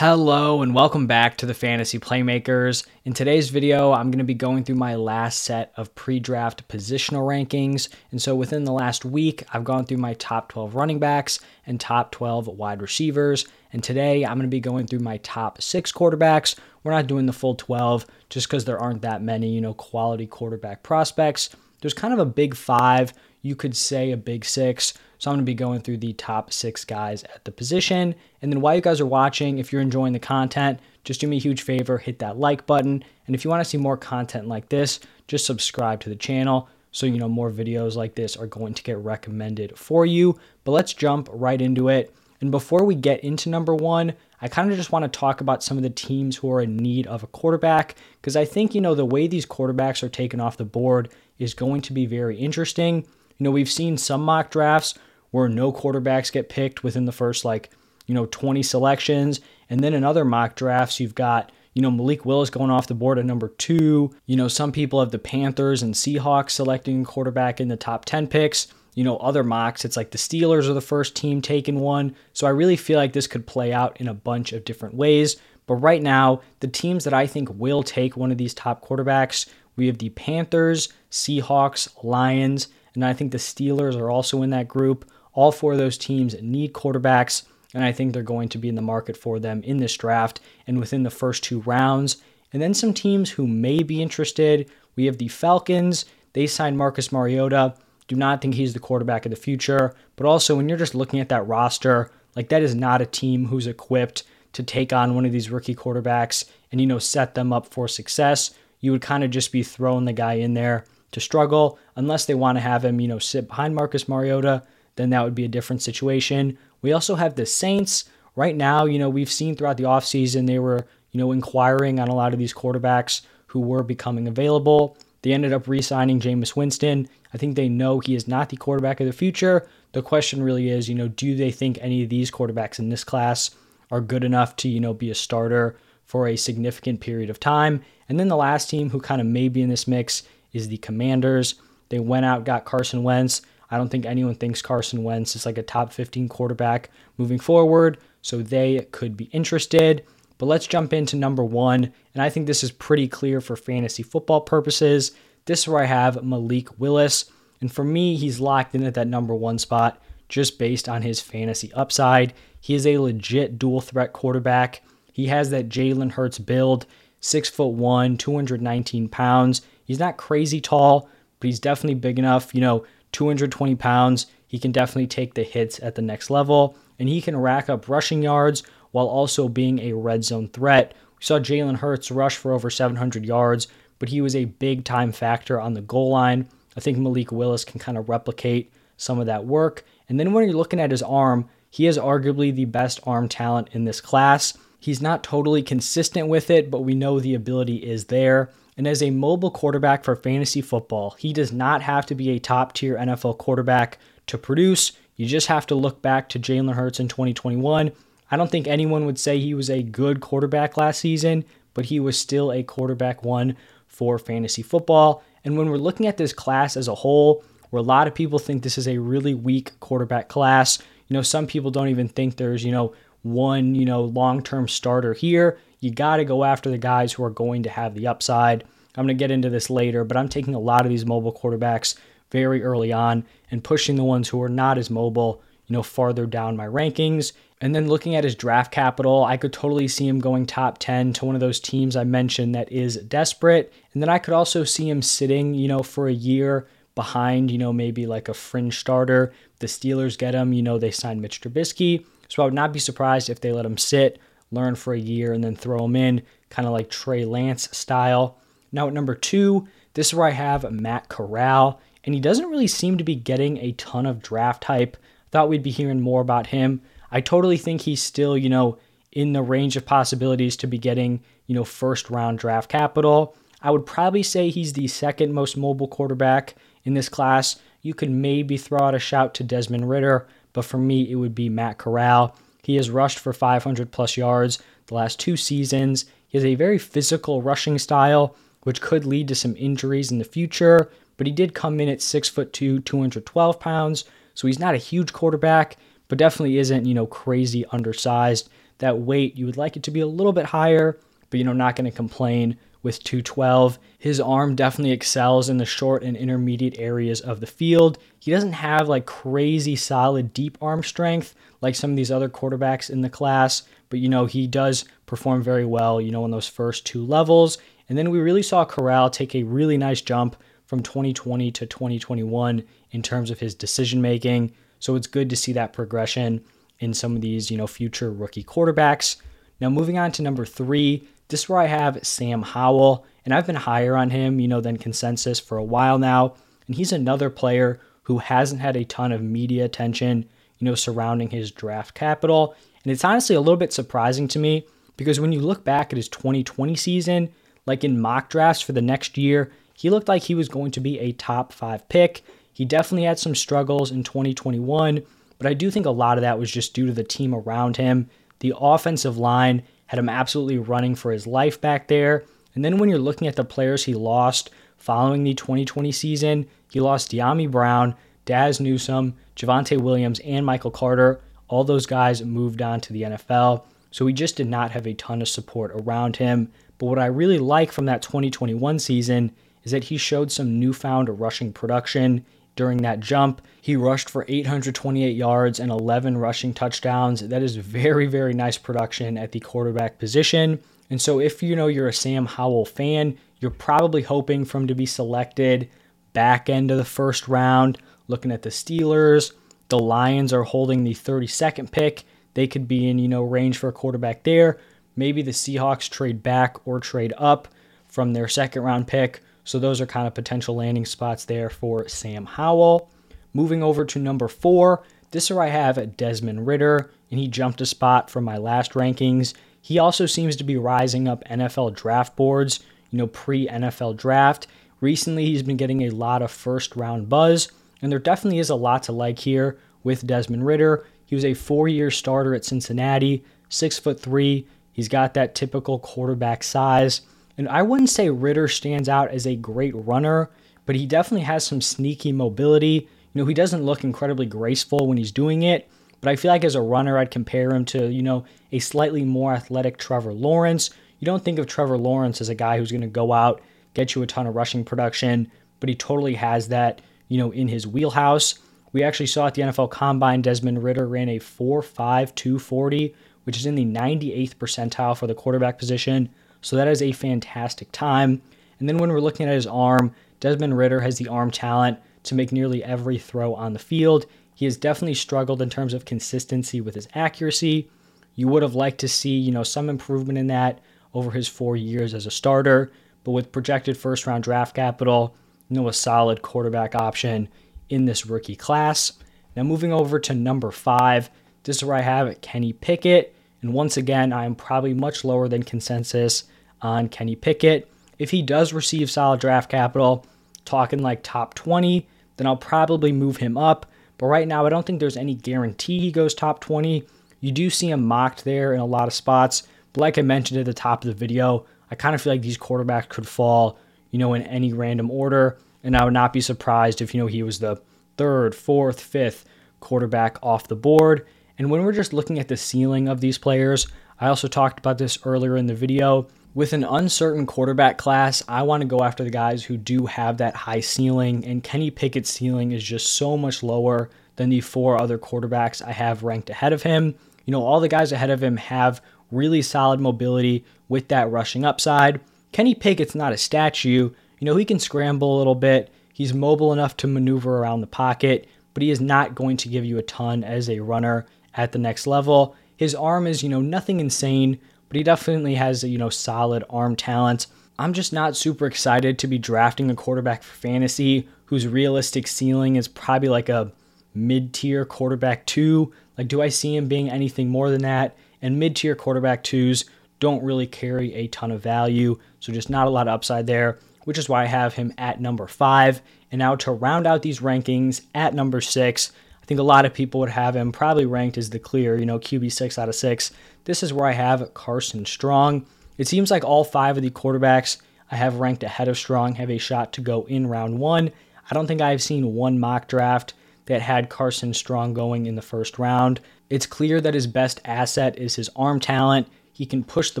Hello and welcome back to the Fantasy Playmakers. In today's video, I'm going to be going through my last set of pre-draft positional rankings. And so within the last week, I've gone through my top 12 running backs and top 12 wide receivers. And today, I'm going to be going through my top 6 quarterbacks. We're not doing the full 12 just cuz there aren't that many, you know, quality quarterback prospects. There's kind of a big 5, you could say a big 6. So I'm going to be going through the top six guys at the position. And then while you guys are watching, if you're enjoying the content, just do me a huge favor, hit that like button. And if you want to see more content like this, just subscribe to the channel so you know more videos like this are going to get recommended for you. But let's jump right into it. And before we get into number one, I kind of just want to talk about some of the teams who are in need of a quarterback because I think, you know, the way these quarterbacks are taken off the board is going to be very interesting. You know, we've seen some mock drafts where no quarterbacks get picked within the first like, you know, 20 selections. And then in other mock drafts, you've got, you know, Malik Willis going off the board at number two. You know, some people have the Panthers and Seahawks selecting quarterback in the top 10 picks. You know, other mocks, it's like the Steelers are the first team taking one. So I really feel like this could play out in a bunch of different ways. But right now, the teams that I think will take one of these top quarterbacks, we have the Panthers, Seahawks, Lions, and I think the Steelers are also in that group. All four of those teams need quarterbacks, and I think they're going to be in the market for them in this draft and within the first two rounds. And then some teams who may be interested. We have the Falcons. They signed Marcus Mariota. Do not think he's the quarterback of the future. But also, when you're just looking at that roster, like that is not a team who's equipped to take on one of these rookie quarterbacks and, you know, set them up for success. You would kind of just be throwing the guy in there to struggle unless they want to have him, you know, sit behind Marcus Mariota then that would be a different situation. We also have the Saints. Right now, you know, we've seen throughout the offseason they were, you know, inquiring on a lot of these quarterbacks who were becoming available. They ended up re signing Jameis Winston. I think they know he is not the quarterback of the future. The question really is, you know, do they think any of these quarterbacks in this class are good enough to, you know, be a starter for a significant period of time? And then the last team who kind of may be in this mix is the Commanders. They went out, got Carson Wentz. I don't think anyone thinks Carson Wentz is like a top 15 quarterback moving forward, so they could be interested. But let's jump into number one, and I think this is pretty clear for fantasy football purposes. This is where I have Malik Willis, and for me, he's locked in at that number one spot just based on his fantasy upside. He is a legit dual threat quarterback. He has that Jalen Hurts build, six foot one, 219 pounds. He's not crazy tall, but he's definitely big enough, you know, 220 pounds. He can definitely take the hits at the next level, and he can rack up rushing yards while also being a red zone threat. We saw Jalen Hurts rush for over 700 yards, but he was a big time factor on the goal line. I think Malik Willis can kind of replicate some of that work. And then when you're looking at his arm, he is arguably the best arm talent in this class. He's not totally consistent with it, but we know the ability is there. And as a mobile quarterback for fantasy football, he does not have to be a top tier NFL quarterback to produce. You just have to look back to Jalen Hurts in 2021. I don't think anyone would say he was a good quarterback last season, but he was still a quarterback one for fantasy football. And when we're looking at this class as a whole, where a lot of people think this is a really weak quarterback class, you know, some people don't even think there's, you know, one, you know, long-term starter here. You got to go after the guys who are going to have the upside. I'm going to get into this later, but I'm taking a lot of these mobile quarterbacks very early on and pushing the ones who are not as mobile, you know, farther down my rankings. And then looking at his draft capital, I could totally see him going top 10 to one of those teams I mentioned that is desperate. And then I could also see him sitting, you know, for a year behind, you know, maybe like a fringe starter. The Steelers get him, you know, they signed Mitch Trubisky. So I would not be surprised if they let him sit, learn for a year, and then throw him in, kind of like Trey Lance style. Now at number two, this is where I have Matt Corral, and he doesn't really seem to be getting a ton of draft hype. Thought we'd be hearing more about him. I totally think he's still, you know, in the range of possibilities to be getting, you know, first round draft capital. I would probably say he's the second most mobile quarterback in this class. You could maybe throw out a shout to Desmond Ridder, but for me, it would be Matt Corral. He has rushed for 500 plus yards the last two seasons. He has a very physical rushing style, which could lead to some injuries in the future, but he did come in at 6 foot 2, 212 pounds, so he's not a huge quarterback, but definitely isn't, you know, crazy undersized. that weight, you would like it to be a little bit higher, but you know, not going to complain with 212. His arm definitely excels in the short and intermediate areas of the field. He doesn't have like crazy solid deep arm strength like some of these other quarterbacks in the class, but you know, he does perform very well, you know, in those first two levels. And then we really saw Corral take a really nice jump from 2020 to 2021 in terms of his decision making. So it's good to see that progression in some of these, you know, future rookie quarterbacks. Now moving on to number three, this is where I have Sam Howell, and I've been higher on him, you know, than consensus for a while now. And he's another player who hasn't had a ton of media attention, you know, surrounding his draft capital. And it's honestly a little bit surprising to me because when you look back at his 2020 season, like in mock drafts for the next year, he looked like he was going to be a top five pick. He definitely had some struggles in 2021, but I do think a lot of that was just due to the team around him. The offensive line had him absolutely running for his life back there. And then when you're looking at the players he lost following the 2020 season, he lost Dyami Brown, Dazz Newsome, Javonte Williams, and Michael Carter. All those guys moved on to the NFL. So he just did not have a ton of support around him. But what I really like from that 2021 season is that he showed some newfound rushing production during that jump. He rushed for 828 yards and 11 rushing touchdowns. That is very, very nice production at the quarterback position. And so, if you know you're a Sam Howell fan, you're probably hoping for him to be selected back end of the first round. Looking at the Steelers, the Lions are holding the 32nd pick. They could be in, you know, range for a quarterback there. Maybe the Seahawks trade back or trade up from their second round pick. So those are kind of potential landing spots there for Sam Howell. Moving over to number four, this is where I have Desmond Ridder, and he jumped a spot from my last rankings. He also seems to be rising up NFL draft boards, you know, pre NFL draft. Recently, he's been getting a lot of first round buzz, and there definitely is a lot to like here with Desmond Ridder. He was a four year starter at Cincinnati, six foot three. He's got that typical quarterback size. And I wouldn't say Ridder stands out as a great runner, but he definitely has some sneaky mobility. You know, he doesn't look incredibly graceful when he's doing it, but I feel like as a runner, I'd compare him to, you know, a slightly more athletic Trevor Lawrence. You don't think of Trevor Lawrence as a guy who's going to go out, get you a ton of rushing production, but he totally has that, you know, in his wheelhouse. We actually saw at the NFL Combine, Desmond Ridder ran a 4.5 240, which is in the 98th percentile for the quarterback position. So that is a fantastic time. And then when we're looking at his arm, Desmond Ridder has the arm talent to make nearly every throw on the field. He has definitely struggled in terms of consistency with his accuracy. You would have liked to see, you know, some improvement in that over his 4 years as a starter, but with projected first round draft capital, you know, a solid quarterback option in this rookie class. Now moving over to number 5, this is where I have it, Kenny Pickett. And once again, I am probably much lower than consensus on Kenny Pickett. If he does receive solid draft capital, talking like top 20, then I'll probably move him up. But right now, I don't think there's any guarantee he goes top 20. You do see him mocked there in a lot of spots. But like I mentioned at the top of the video, I kind of feel like these quarterbacks could fall, you know, in any random order. And I would not be surprised if, you know, he was the third, fourth, fifth quarterback off the board. And when we're just looking at the ceiling of these players, I also talked about this earlier in the video. With an uncertain quarterback class, I want to go after the guys who do have that high ceiling, and Kenny Pickett's ceiling is just so much lower than the four other quarterbacks I have ranked ahead of him. You know, all the guys ahead of him have really solid mobility with that rushing upside. Kenny Pickett's not a statue. You know, he can scramble a little bit. He's mobile enough to maneuver around the pocket, but he is not going to give you a ton as a runner at the next level. His arm is, you know, nothing insane, but he definitely has, you know, solid arm talent. I'm just not super excited to be drafting a quarterback for fantasy whose realistic ceiling is probably like a mid tier quarterback two. Like, do I see him being anything more than that? And mid tier quarterback twos don't really carry a ton of value. So, just not a lot of upside there, which is why I have him at number five. And now to round out these rankings at number six, think a lot of people would have him probably ranked as the clear, you know, QB six out of six. This is where I have Carson Strong. It seems like all five of the quarterbacks I have ranked ahead of Strong have a shot to go in round one. I don't think I've seen one mock draft that had Carson Strong going in the first round. It's clear that his best asset is his arm talent. He can push the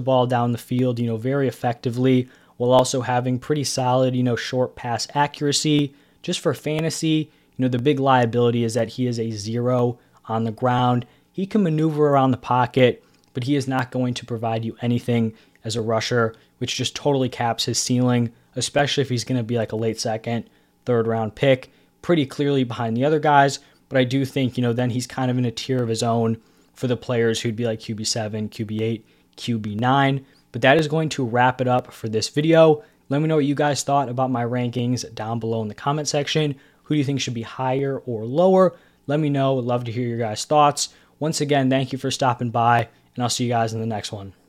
ball down the field, you know, very effectively while also having pretty solid, you know, short pass accuracy. Just for fantasy, you know, the big liability is that he is a zero on the ground. He can maneuver around the pocket, but he is not going to provide you anything as a rusher, which just totally caps his ceiling, especially if he's going to be like a late second, third round pick, pretty clearly behind the other guys. But I do think, you know, then he's kind of in a tier of his own for the players who'd be like QB7, QB8, QB9. But that is going to wrap it up for this video. Let me know what you guys thought about my rankings down below in the comment section. Who do you think should be higher or lower? Let me know. Would love to hear your guys' thoughts. Once again, thank you for stopping by, and I'll see you guys in the next one.